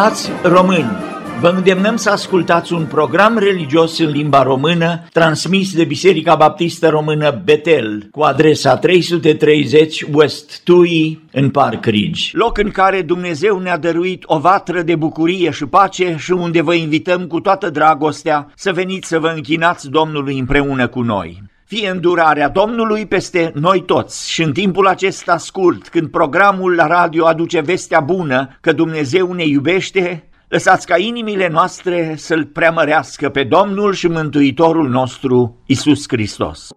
Frați români, vă îndemnăm să ascultați un program religios în limba română transmis de Biserica Baptistă Română Betel cu adresa 330 West Tui în Park Ridge, loc în care Dumnezeu ne-a dăruit o vatră de bucurie și pace și unde vă invităm cu toată dragostea să veniți să vă închinați Domnului împreună cu noi fie îndurarea Domnului peste noi toți și în timpul acesta scurt, când programul la radio aduce vestea bună că Dumnezeu ne iubește, lăsați ca inimile noastre să-L preamărească pe Domnul și Mântuitorul nostru, Isus Hristos.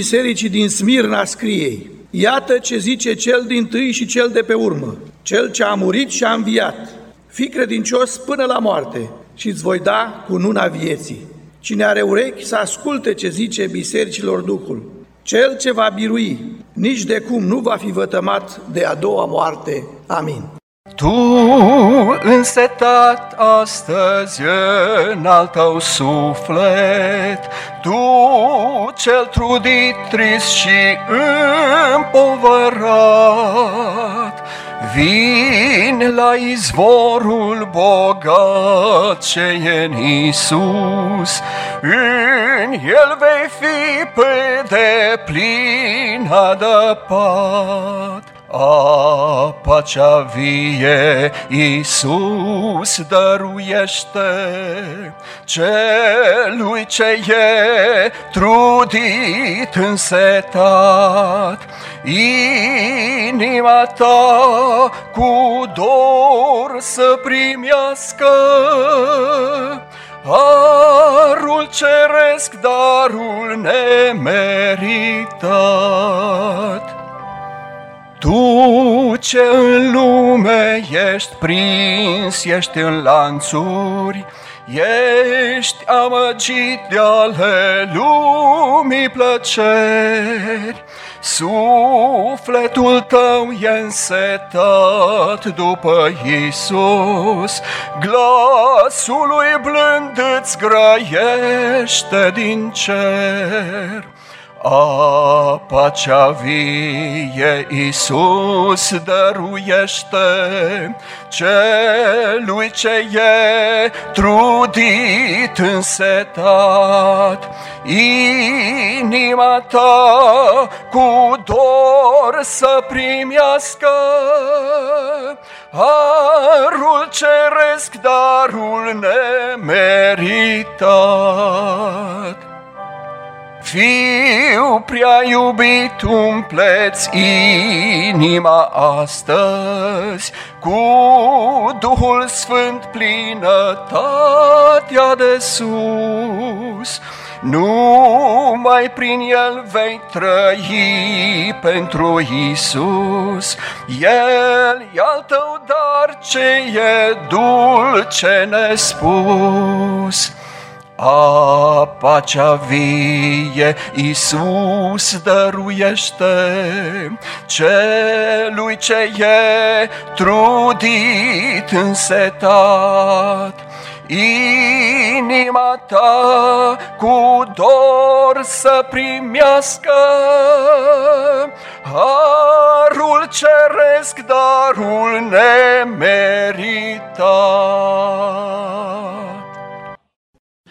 Bisericii din Smirna scrie, Iată ce zice cel din tâi și cel de pe urmă, cel ce a murit și a înviat. Fii credincios până la moarte și îți voi da cu nuna vieții. Cine are urechi să asculte ce zice bisericilor Duhul. Cel ce va birui, nici de cum nu va fi vătămat de a doua moarte. Amin. Tu însetat astăzi în al tău suflet, Tu cel trudit, trist și împovărat, Vin la izvorul bogat ce e în Iisus, În el vei fi pe deplin adăpat. Apa cea vie Iisus dăruiește celui ce e trudit însetat. Inima ta cu dor să primească Arul ceresc, darul nemeritat. Tu ce în lume ești prins, ești în lanțuri, Ești amăgit de ale lumii plăceri, Sufletul tău e însetat după Iisus, Glasul lui blând îți grăiește din cer. Apa cea vie Iisus dăruiește celui ce e trudit însetat. Inima ta cu dor să primească harul ceresc, darul nemeritat. Fiu prea iubit, umpleți inima astăzi cu Duhul Sfânt plinătatea de sus. Numai prin El vei trăi pentru Isus. El e al tău dar ce e dulce nespus. Apa cea vie Iisus dăruiește celui ce e trudit însetat. Inima ta cu dor să primească harul ceresc, darul nemeritat.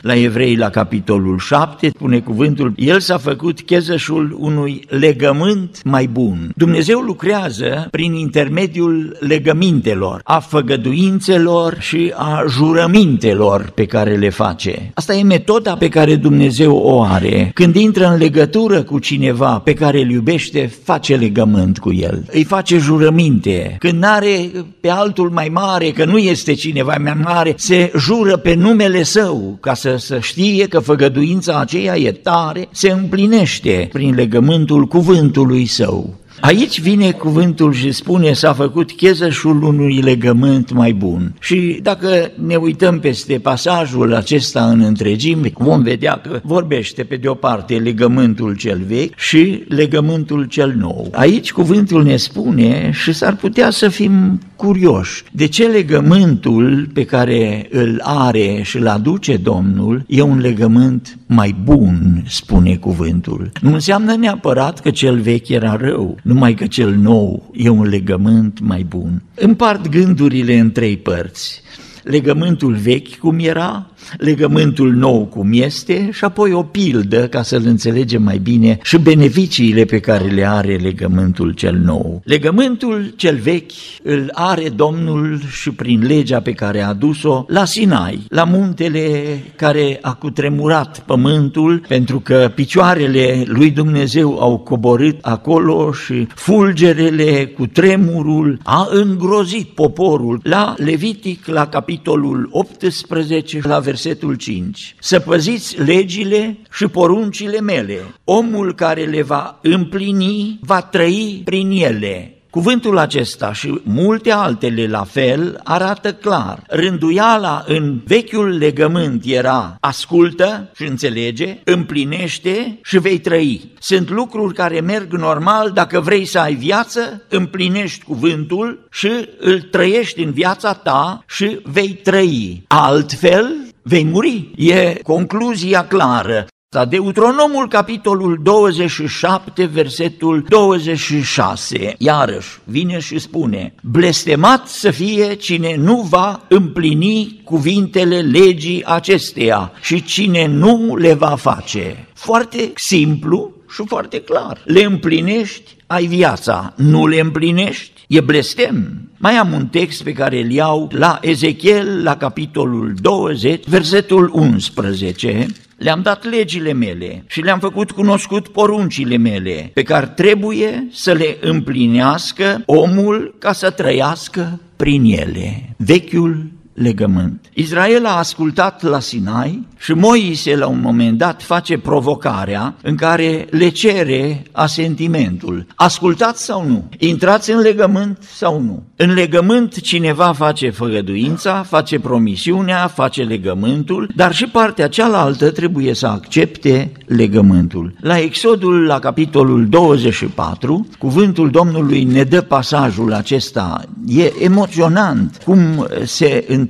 La Evrei, la capitolul 7, spune cuvântul, El s-a făcut chezășul unui legământ mai bun. Dumnezeu lucrează prin intermediul legămintelor, a făgăduințelor și a jurămintelor pe care le face. Asta e metoda pe care Dumnezeu o are. Când intră în legătură cu cineva pe care îl iubește, face legământ cu el. Îi face jurăminte. Când are pe altul mai mare, că nu este cineva mai mare, se jură pe numele său ca să să, să știe că făgăduința aceea e tare, se împlinește prin legământul cuvântului său. Aici vine cuvântul și spune s-a făcut chezășul unui legământ mai bun. Și dacă ne uităm peste pasajul acesta în întregime, vom vedea că vorbește pe de o parte legământul cel vechi și legământul cel nou. Aici cuvântul ne spune și s-ar putea să fim curioși. De ce legământul pe care îl are și îl aduce Domnul e un legământ mai bun, spune cuvântul. Nu înseamnă neapărat că cel vechi era rău, numai că cel nou e un legământ mai bun. Împart gândurile în trei părți legământul vechi cum era, legământul nou cum este și apoi o pildă ca să-l înțelegem mai bine și beneficiile pe care le are legământul cel nou. Legământul cel vechi îl are Domnul și prin legea pe care a adus-o la Sinai, la muntele care a cutremurat pământul pentru că picioarele lui Dumnezeu au coborât acolo și fulgerele cu tremurul a îngrozit poporul. La Levitic, la capitolul 18, la versetul 5. Să păziți legile și poruncile mele. Omul care le va împlini va trăi prin ele. Cuvântul acesta și multe altele la fel arată clar. Rânduiala în vechiul legământ era ascultă și înțelege, împlinește și vei trăi. Sunt lucruri care merg normal dacă vrei să ai viață, împlinești cuvântul și îl trăiești în viața ta și vei trăi. Altfel, vei muri. E concluzia clară. Deuteronomul, capitolul 27, versetul 26, iarăși vine și spune, blestemat să fie cine nu va împlini cuvintele legii acesteia și cine nu le va face. Foarte simplu și foarte clar. Le împlinești, ai viața, nu le împlinești, e blestem. Mai am un text pe care îl iau la Ezechiel, la capitolul 20, versetul 11, le-am dat legile mele și le-am făcut cunoscut poruncile mele, pe care trebuie să le împlinească omul ca să trăiască prin ele. Vechiul legământ. Israel a ascultat la Sinai și Moise la un moment dat face provocarea în care le cere asentimentul. Ascultați sau nu? Intrați în legământ sau nu? În legământ cineva face făgăduința, face promisiunea, face legământul, dar și partea cealaltă trebuie să accepte legământul. La Exodul, la capitolul 24, cuvântul Domnului ne dă pasajul acesta. E emoționant cum se întâmplă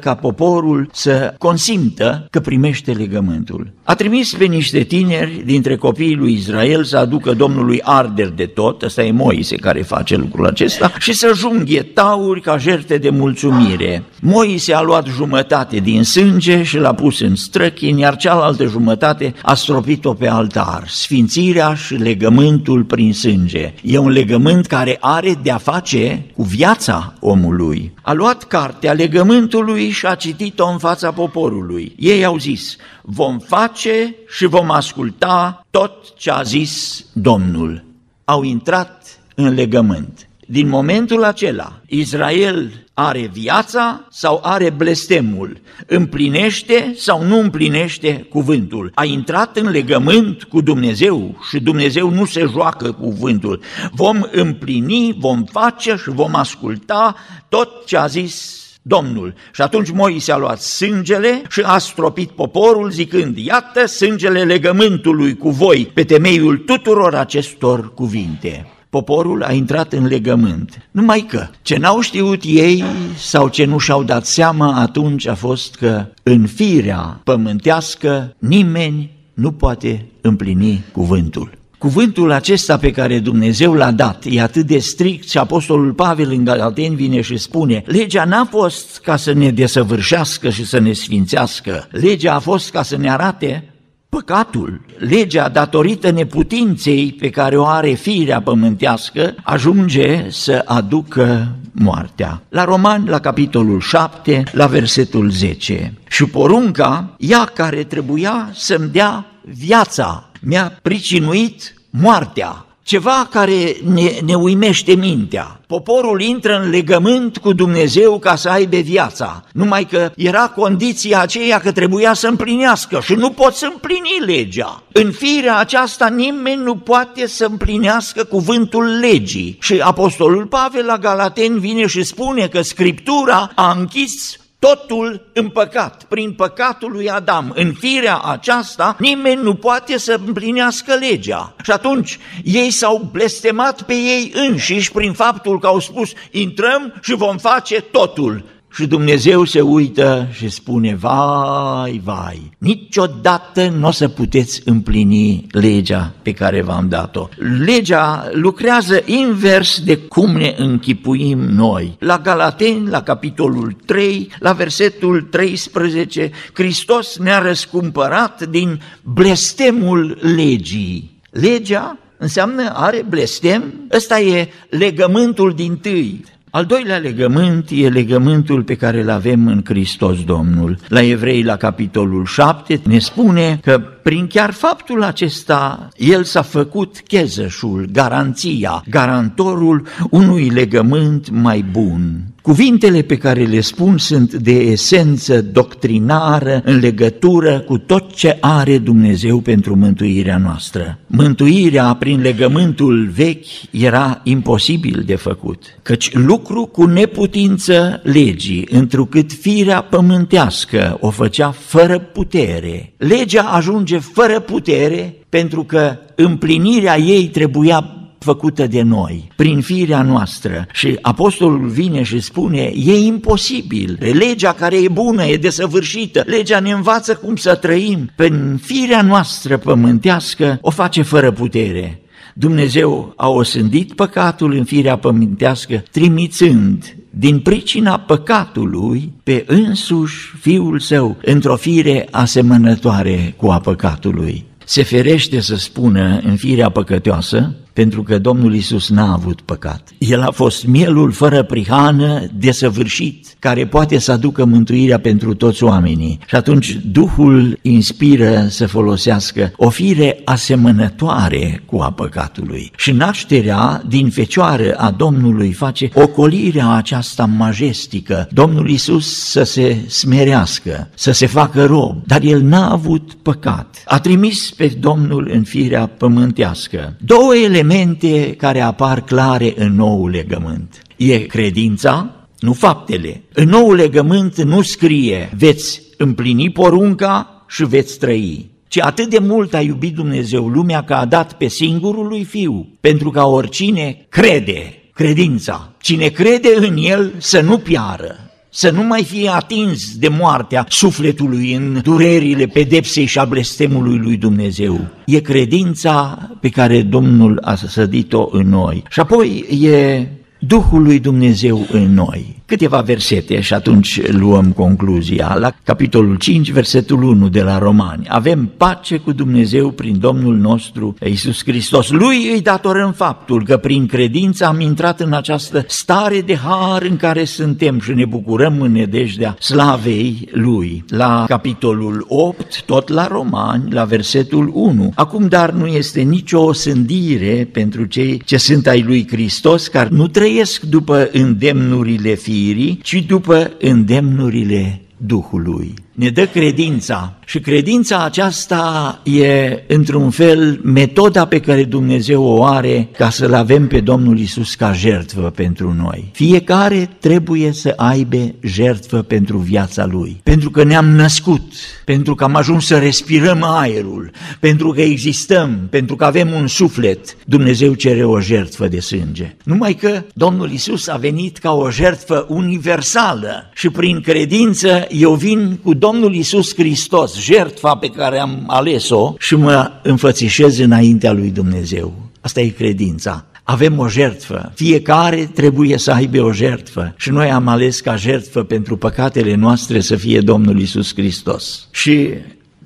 ca poporul să consimtă că primește legământul. A trimis pe niște tineri dintre copiii lui Israel să aducă Domnului arder de tot, ăsta e Moise care face lucrul acesta, și să junghie tauri ca jerte de mulțumire. Moise a luat jumătate din sânge și l-a pus în străchin, iar cealaltă jumătate a stropit-o pe altar. Sfințirea și legământul prin sânge. E un legământ care are de-a face cu viața omului. A luat cartea legământului și a citit-o în fața poporului. Ei au zis, vom face și vom asculta tot ce a zis Domnul. Au intrat în legământ. Din momentul acela, Israel are viața sau are blestemul, împlinește sau nu împlinește cuvântul. A intrat în legământ cu Dumnezeu și Dumnezeu nu se joacă cuvântul. Vom împlini, vom face și vom asculta tot ce a zis Domnul. Și atunci Moise a luat sângele și a stropit poporul zicând, iată sângele legământului cu voi pe temeiul tuturor acestor cuvinte poporul a intrat în legământ. Numai că ce n-au știut ei sau ce nu și-au dat seama atunci a fost că în firea pământească nimeni nu poate împlini cuvântul. Cuvântul acesta pe care Dumnezeu l-a dat e atât de strict și Apostolul Pavel în Galateni vine și spune legea n-a fost ca să ne desăvârșească și să ne sfințească, legea a fost ca să ne arate Păcatul, legea datorită neputinței pe care o are firea pământească, ajunge să aducă moartea. La Roman, la capitolul 7, la versetul 10. Și porunca, ea care trebuia să-mi dea viața, mi-a pricinuit moartea ceva care ne, ne uimește mintea. Poporul intră în legământ cu Dumnezeu ca să aibă viața, numai că era condiția aceea că trebuia să împlinească și nu pot să împlini legea. În firea aceasta nimeni nu poate să împlinească cuvântul legii. Și Apostolul Pavel la Galaten vine și spune că Scriptura a închis totul în păcat, prin păcatul lui Adam. În firea aceasta nimeni nu poate să împlinească legea. Și atunci ei s-au blestemat pe ei înșiși prin faptul că au spus intrăm și vom face totul. Și Dumnezeu se uită și spune, vai, vai, niciodată nu o să puteți împlini legea pe care v-am dat-o. Legea lucrează invers de cum ne închipuim noi. La Galateni, la capitolul 3, la versetul 13, Hristos ne-a răscumpărat din blestemul legii. Legea înseamnă, are blestem, ăsta e legământul din tâi. Al doilea legământ e legământul pe care îl avem în Hristos Domnul. La Evrei, la capitolul 7, ne spune că prin chiar faptul acesta, el s-a făcut chezășul, garanția, garantorul unui legământ mai bun. Cuvintele pe care le spun sunt de esență doctrinară în legătură cu tot ce are Dumnezeu pentru mântuirea noastră. Mântuirea prin legământul vechi era imposibil de făcut, căci lucru cu neputință legii, întrucât firea pământească o făcea fără putere. Legea ajunge fără putere pentru că împlinirea ei trebuia făcută de noi, prin firea noastră. Și apostolul vine și spune, e imposibil, legea care e bună, e desăvârșită, legea ne învață cum să trăim, prin firea noastră pământească o face fără putere. Dumnezeu a osândit păcatul în firea pământească, trimițând din pricina păcatului pe însuși Fiul Său într-o fire asemănătoare cu a păcatului. Se ferește să spună în firea păcătoasă pentru că Domnul Isus n-a avut păcat. El a fost mielul fără prihană, desăvârșit, care poate să aducă mântuirea pentru toți oamenii. Și atunci Duhul inspiră să folosească o fire asemănătoare cu a păcatului. Și nașterea din fecioară a Domnului face ocolirea aceasta majestică. Domnul Isus să se smerească, să se facă rob, dar el n-a avut păcat. A trimis pe Domnul în firea pământească. Două ele elemente care apar clare în nou legământ. E credința, nu faptele. În nou legământ nu scrie veți împlini porunca și veți trăi ci atât de mult a iubit Dumnezeu lumea că a dat pe singurul lui Fiu, pentru ca oricine crede, credința, cine crede în El să nu piară, să nu mai fie atins de moartea sufletului în durerile pedepsei și a blestemului lui Dumnezeu. E credința pe care Domnul a sădit-o în noi. Și apoi e Duhul lui Dumnezeu în noi. Câteva versete și atunci luăm concluzia. La capitolul 5, versetul 1 de la Romani. Avem pace cu Dumnezeu prin Domnul nostru Iisus Hristos. Lui îi datorăm faptul că prin credință am intrat în această stare de har în care suntem și ne bucurăm în nedejdea slavei Lui. La capitolul 8, tot la Romani, la versetul 1. Acum dar nu este nicio osândire pentru cei ce sunt ai Lui Hristos, care nu trăiesc după îndemnurile fiii, firii, ci după îndemnurile Duhului ne dă credința și credința aceasta e într-un fel metoda pe care Dumnezeu o are ca să-L avem pe Domnul Isus ca jertvă pentru noi. Fiecare trebuie să aibă jertvă pentru viața Lui, pentru că ne-am născut, pentru că am ajuns să respirăm aerul, pentru că existăm, pentru că avem un suflet, Dumnezeu cere o jertvă de sânge. Numai că Domnul Isus a venit ca o jertvă universală și prin credință eu vin cu Domnul Isus Hristos, jertfa pe care am ales-o și mă înfățișez înaintea lui Dumnezeu. Asta e credința. Avem o jertfă, fiecare trebuie să aibă o jertfă și noi am ales ca jertfă pentru păcatele noastre să fie Domnul Isus Hristos. Și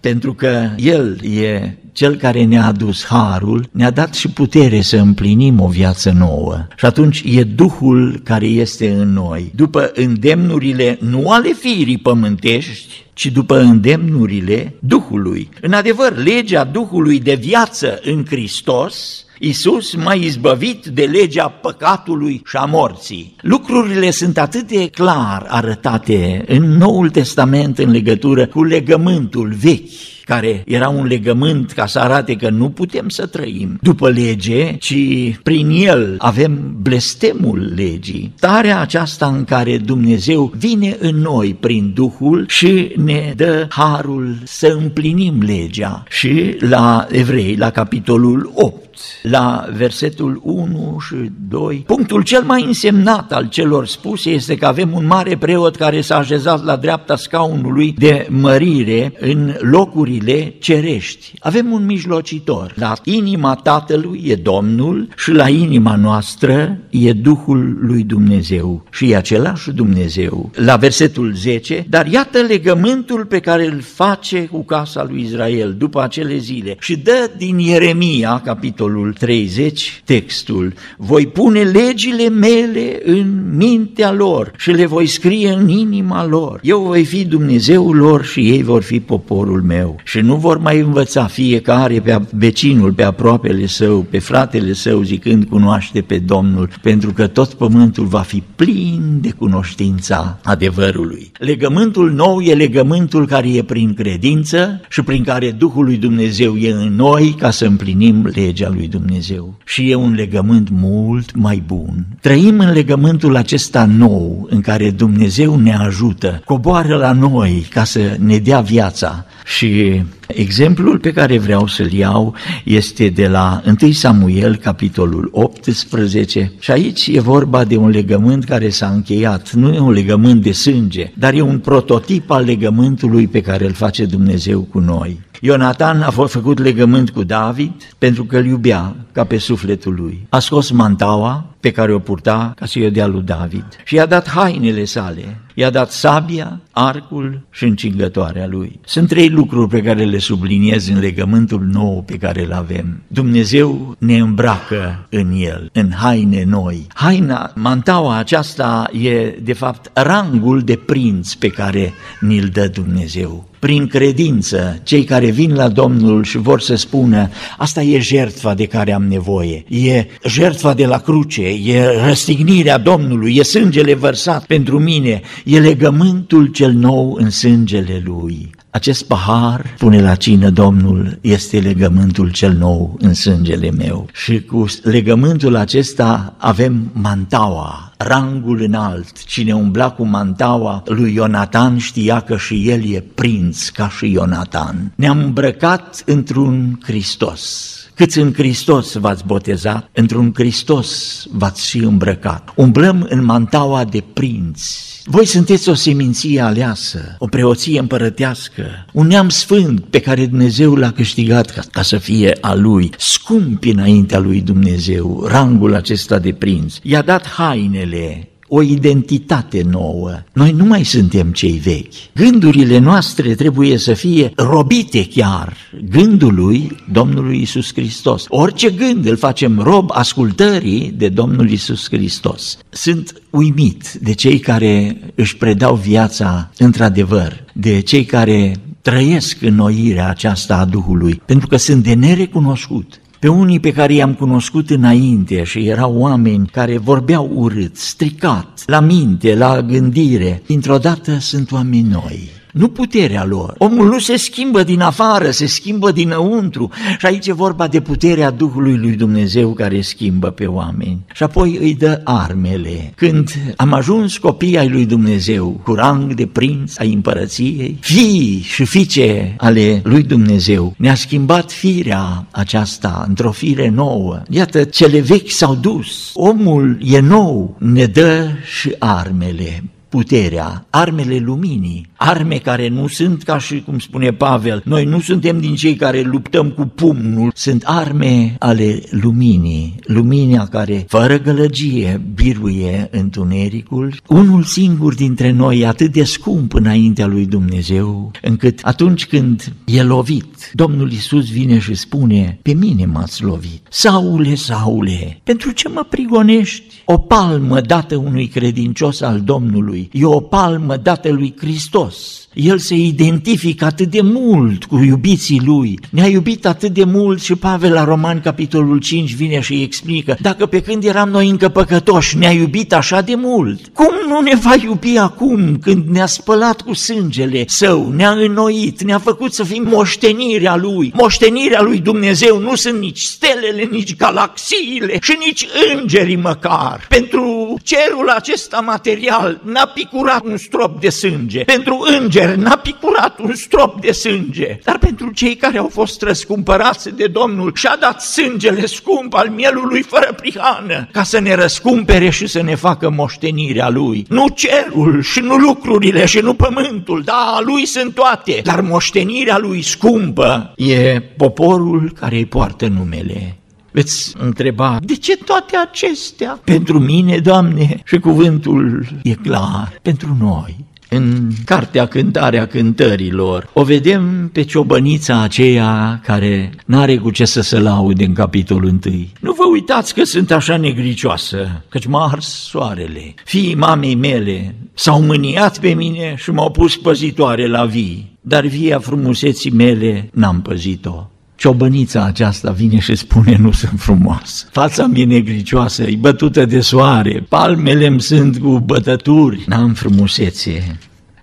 pentru că El e cel care ne-a adus harul, ne-a dat și putere să împlinim o viață nouă. Și atunci e Duhul care este în noi. După îndemnurile nu ale firii pământești, ci după îndemnurile Duhului. În adevăr, legea Duhului de viață în Hristos Iisus m-a izbăvit de legea păcatului și a morții. Lucrurile sunt atât de clar arătate în Noul Testament în legătură cu legământul vechi care era un legământ ca să arate că nu putem să trăim după lege, ci prin el avem blestemul legii. Starea aceasta în care Dumnezeu vine în noi prin Duhul și ne dă harul să împlinim legea. Și la Evrei, la capitolul 8, la versetul 1 și 2. Punctul cel mai însemnat al celor spuse este că avem un mare preot care s-a așezat la dreapta scaunului de mărire în locurile cerești. Avem un mijlocitor. La inima Tatălui e Domnul și la inima noastră e Duhul lui Dumnezeu și e același Dumnezeu. La versetul 10, dar iată legământul pe care îl face cu casa lui Israel după acele zile și dă din Ieremia, capitolul capitolul 30, textul, voi pune legile mele în mintea lor și le voi scrie în inima lor. Eu voi fi Dumnezeul lor și ei vor fi poporul meu. Și nu vor mai învăța fiecare pe vecinul, pe aproapele său, pe fratele său, zicând cunoaște pe Domnul, pentru că tot pământul va fi plin de cunoștința adevărului. Legământul nou e legământul care e prin credință și prin care Duhul lui Dumnezeu e în noi ca să împlinim legea lui Dumnezeu și e un legământ mult mai bun. Trăim în legământul acesta nou în care Dumnezeu ne ajută, coboară la noi ca să ne dea viața și exemplul pe care vreau să-l iau este de la 1 Samuel, capitolul 18, și aici e vorba de un legământ care s-a încheiat. Nu e un legământ de sânge, dar e un prototip al legământului pe care îl face Dumnezeu cu noi. Ionatan a fost făcut legământ cu David pentru că îl iubea ca pe sufletul lui. A scos mantaua pe care o purta ca să-i dea lui David și i-a dat hainele sale, i-a dat sabia, arcul și încingătoarea lui. Sunt trei lucruri pe care le subliniez în legământul nou pe care îl avem. Dumnezeu ne îmbracă în el, în haine noi. Haina, mantaua aceasta e de fapt rangul de prinț pe care ni-l dă Dumnezeu prin credință, cei care vin la Domnul și vor să spună, asta e jertfa de care am nevoie, e jertfa de la cruce, e răstignirea Domnului, e sângele vărsat pentru mine, e legământul cel nou în sângele Lui. Acest pahar, pune la cină Domnul, este legământul cel nou în sângele meu. Și cu legământul acesta avem mantaua, rangul înalt. Cine umbla cu mantaua lui Ionatan știa că și el e prinț ca și Ionatan. Ne-am îmbrăcat într-un Hristos Câți în Hristos v-ați botezat, într-un Hristos v-ați și îmbrăcat. Umblăm în mantaua de prinți. Voi sunteți o seminție aleasă, o preoție împărătească, un neam sfânt pe care Dumnezeu l-a câștigat ca, ca să fie a lui, scump înaintea lui Dumnezeu, rangul acesta de prinț. I-a dat hainele, o identitate nouă. Noi nu mai suntem cei vechi. Gândurile noastre trebuie să fie robite chiar gândului Domnului Isus Hristos. Orice gând îl facem rob ascultării de Domnul Isus Hristos. Sunt uimit de cei care își predau viața într-adevăr, de cei care trăiesc înnoirea aceasta a Duhului, pentru că sunt de nerecunoscut pe unii pe care i-am cunoscut înainte și erau oameni care vorbeau urât, stricat, la minte, la gândire, dintr-o dată sunt oameni noi nu puterea lor. Omul nu se schimbă din afară, se schimbă dinăuntru. Și aici e vorba de puterea Duhului lui Dumnezeu care schimbă pe oameni. Și apoi îi dă armele. Când am ajuns copii ai lui Dumnezeu, cu rang de prinț ai împărăției, fii și fiice ale lui Dumnezeu, ne-a schimbat firea aceasta într-o fire nouă. Iată, cele vechi s-au dus. Omul e nou, ne dă și armele puterea, armele luminii, arme care nu sunt ca și cum spune Pavel, noi nu suntem din cei care luptăm cu pumnul, sunt arme ale luminii, lumina care fără gălăgie biruie întunericul, unul singur dintre noi atât de scump înaintea lui Dumnezeu, încât atunci când e lovit, Domnul Isus vine și spune, pe mine m-ați lovit. Saule, Saule, pentru ce mă prigonești? O palmă dată unui credincios al Domnului e o palmă dată lui Hristos. El se identifică atât de mult cu iubiții lui. Ne-a iubit atât de mult și Pavel la Roman, capitolul 5, vine și îi explică, dacă pe când eram noi încă păcătoși ne-a iubit așa de mult, cum nu ne va iubi acum când ne-a spălat cu sângele său, ne-a înnoit, ne-a făcut să fim moștenirea lui. Moștenirea lui Dumnezeu nu sunt nici stelele, nici galaxiile și nici îngerii măcar. Pentru cerul acesta material n-a picurat un strop de sânge. Pentru înger n-a picurat un strop de sânge. Dar pentru cei care au fost răscumpărați de Domnul și-a dat sângele scump al mielului fără prihană ca să ne răscumpere și să ne facă moștenirea Lui. Nu cerul și nu lucrurile și nu pământul, da, a Lui sunt toate, dar moștenirea Lui scumpă e poporul care îi poartă numele veți întreba, de ce toate acestea? Pentru mine, Doamne, și cuvântul e clar, pentru noi. În cartea Cântarea Cântărilor o vedem pe ciobănița aceea care n-are cu ce să se laude în capitolul 1. Nu vă uitați că sunt așa negricioasă, căci m-a ars soarele. Fiii mamei mele s-au mâniat pe mine și m-au pus păzitoare la vii, dar via frumuseții mele n-am păzit-o. Ciobănița aceasta vine și spune nu sunt frumoasă. Fața mi e negricioasă, e bătută de soare, palmele îmi sunt cu bătături, n-am frumusețe.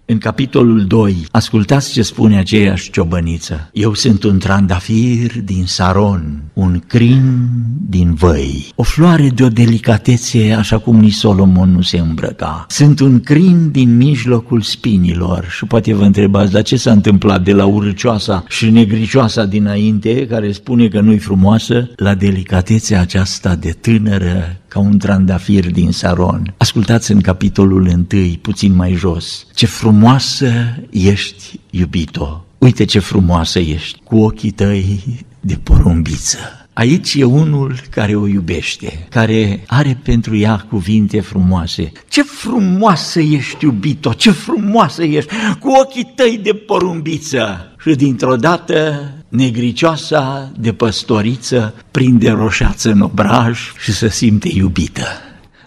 În capitolul 2, ascultați ce spune aceeași ciobăniță. Eu sunt un trandafir din Saron, un crin din văi, o floare de o delicatețe așa cum nici Solomon nu se îmbrăca. Sunt un crin din mijlocul spinilor și poate vă întrebați, dar ce s-a întâmplat de la urcioasa și negricioasa dinainte, care spune că nu-i frumoasă, la delicatețea aceasta de tânără ca un trandafir din Saron. Ascultați în capitolul 1, puțin mai jos, ce frumoasă ești, iubito. Uite ce frumoasă ești, cu ochii tăi de porumbiță. Aici e unul care o iubește, care are pentru ea cuvinte frumoase. Ce frumoasă ești, iubito, ce frumoasă ești, cu ochii tăi de porumbiță. Și dintr-o dată negricioasa de păstoriță prinde roșață în obraj și se simte iubită.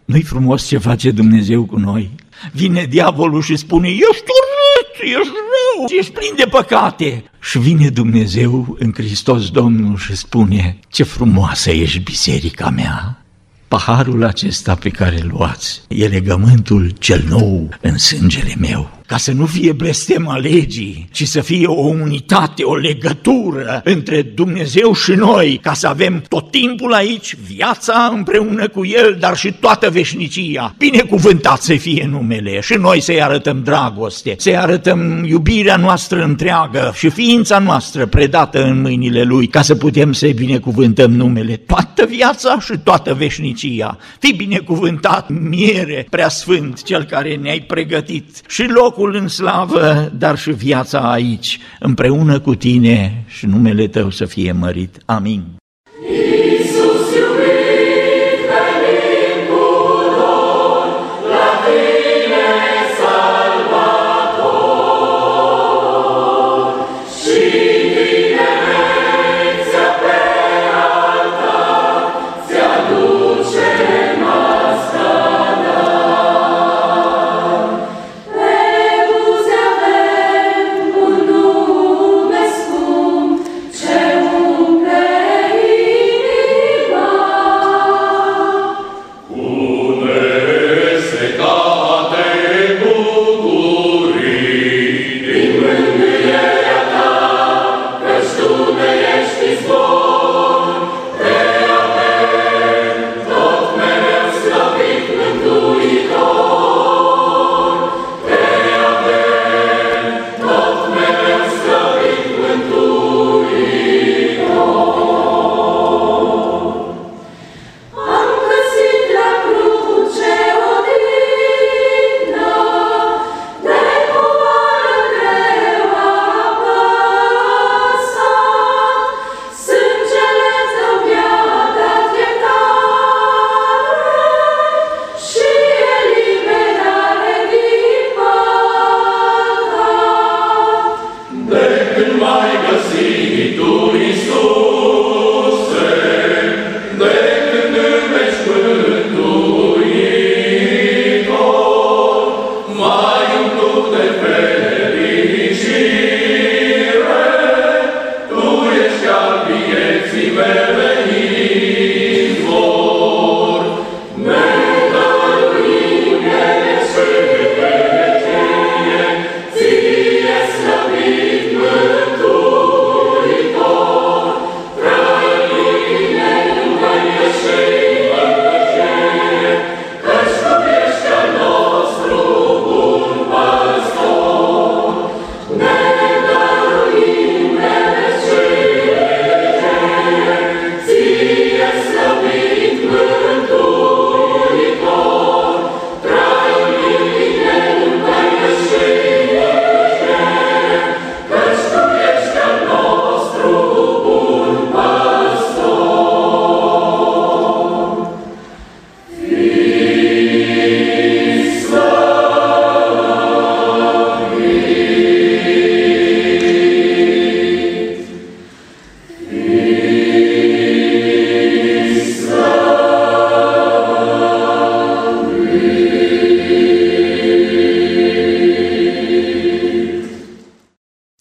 Nu-i frumos ce face Dumnezeu cu noi? Vine diavolul și spune, ești urât, ești rău, ești plin de păcate. Și vine Dumnezeu în Hristos Domnul și spune, ce frumoasă ești biserica mea. Paharul acesta pe care îl luați e legământul cel nou în sângele meu. Ca să nu fie blestema legii, ci să fie o unitate, o legătură între Dumnezeu și noi, ca să avem tot timpul aici viața împreună cu El, dar și toată veșnicia. Binecuvântat să fie numele și noi să-i arătăm dragoste, să-i arătăm iubirea noastră întreagă și ființa noastră predată în mâinile Lui, ca să putem să-i binecuvântăm numele toată viața și toată veșnicia. Fii binecuvântat, miere, preasfânt, cel care ne-ai pregătit și locul în slavă, dar și viața aici, împreună cu tine și numele Tău să fie mărit. Amin.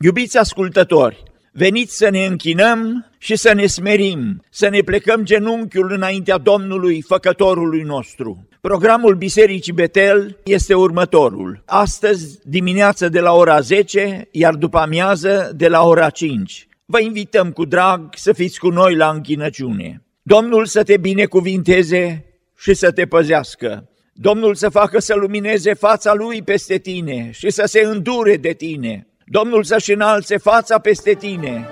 Iubiți ascultători, veniți să ne închinăm și să ne smerim, să ne plecăm genunchiul înaintea Domnului, Făcătorului nostru. Programul Bisericii Betel este următorul. Astăzi dimineață de la ora 10, iar după amiază de la ora 5. Vă invităm cu drag să fiți cu noi la închinăciune. Domnul să te binecuvinteze și să te păzească. Domnul să facă să lumineze fața Lui peste tine și să se îndure de tine. Domnul să-și înalțe fața peste tine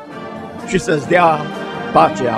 și să-ți dea pacea.